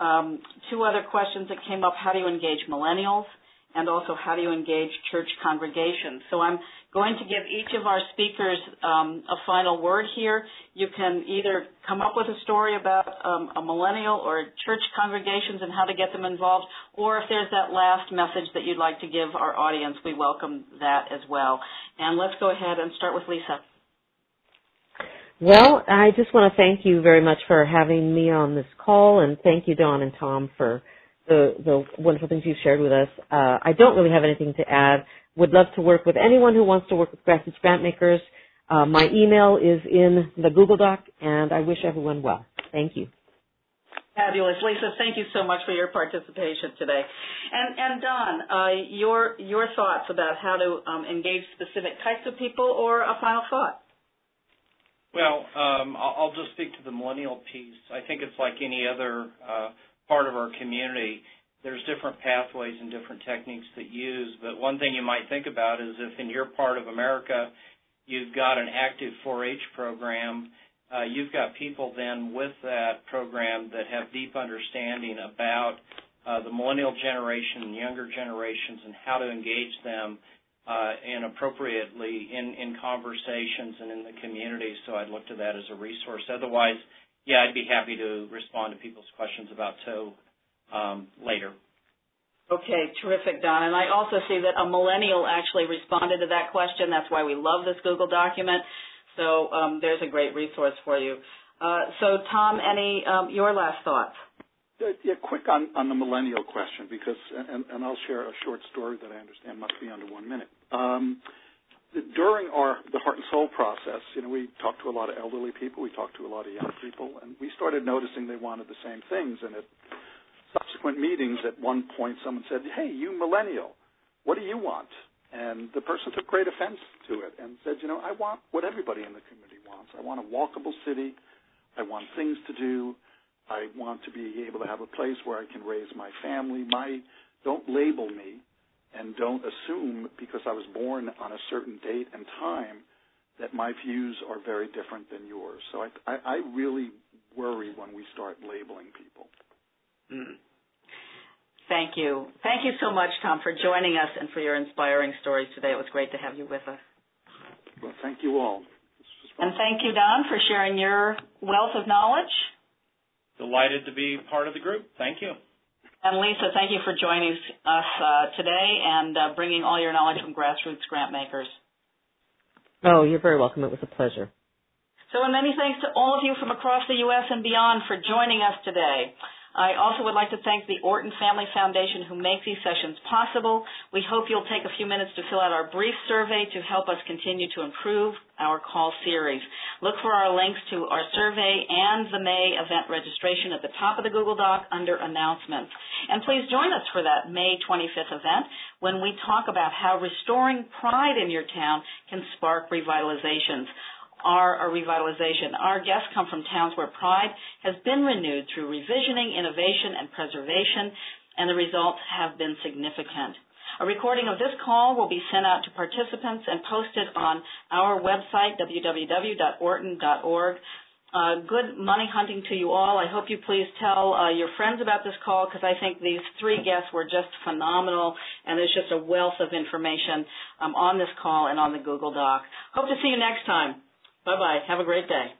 Um, two other questions that came up: How do you engage millennials? and also how do you engage church congregations. So I'm going to give each of our speakers um, a final word here. You can either come up with a story about um, a millennial or church congregations and how to get them involved, or if there's that last message that you'd like to give our audience, we welcome that as well. And let's go ahead and start with Lisa. Well, I just want to thank you very much for having me on this call, and thank you, Don and Thom, for the, the wonderful things you've shared with us. Uh, I don't really have anything to add. Would love to work with anyone who wants to work with Grassroots Grantmakers. Uh, my email is in the Google Doc, and I wish everyone well. Thank you. Fabulous, Lisa. Thank you so much for your participation today. And, and Don, uh, your your thoughts about how to um, engage specific types of people, or a final thought? Well, um, I'll, I'll just speak to the millennial piece. I think it's like any other uh, part of our community, there's different pathways and different techniques that use. But one thing you might think about is if in your part of America you've got an active 4-H program, uh, you've got people then with that program that have deep understanding about uh, the millennial generation and younger generations and how to engage them uh, and appropriately in, in conversations and in the community. So I'd look to that as a resource. Otherwise, yeah, I'd be happy to respond to people's questions about TOE um, later. Okay, terrific, Don. And I also see that a millennial actually responded to that question. That's why we love this Google document. So um, there's a great resource for you. Uh, so, Thom, any um, your last thoughts? Yeah, quick on, on the millennial question because, and, and, I'll share a short story that I understand must be under one minute. Um, during our the heart and soul process, you know, we talked to a lot of elderly people, we talked to a lot of young people, and we started noticing they wanted the same things. And at subsequent meetings, at one point, someone said, "Hey, you millennial, what do you want?" And the person took great offense to it and said, "You know, I want what everybody in the community wants. I want a walkable city. I want things to do. I want to be able to have a place where I can raise my family. My don't label me." and don't assume because I was born on a certain date and time that my views are very different than yours. So I, I, I really worry when we start labeling people. Mm. Thank you. Thank you so much, Thom, for joining us and for your inspiring stories today. It was great to have you with us. Well, thank you all. And thank you, Don, for sharing your wealth of knowledge. Delighted to be part of the group. Thank you. And Lisa, thank you for joining us uh, today and uh, bringing all your knowledge from Grassroots Grantmakers. Oh, you're very welcome. It was a pleasure. So, and many thanks to all of you from across the U.S. and beyond for joining us today. I also would like to thank the Orton Family Foundation who make these sessions possible. We hope you'll take a few minutes to fill out our brief survey to help us continue to improve our call series. Look for our links to our survey and the May event registration at the top of the Google Doc under announcements. And please join us for that May 25th event when we talk about how restoring pride in your town can spark revitalizations are a revitalization. Our guests come from towns where pride has been renewed through revisioning, innovation, and preservation, and the results have been significant. A recording of this call will be sent out to participants and posted on our website, www.orton.org. Uh, good money hunting to you all. I hope you please tell uh, your friends about this call because I think these three guests were just phenomenal, and there's just a wealth of information um, on this call and on the Google Doc. Hope to see you next time. Bye bye. Have a great day.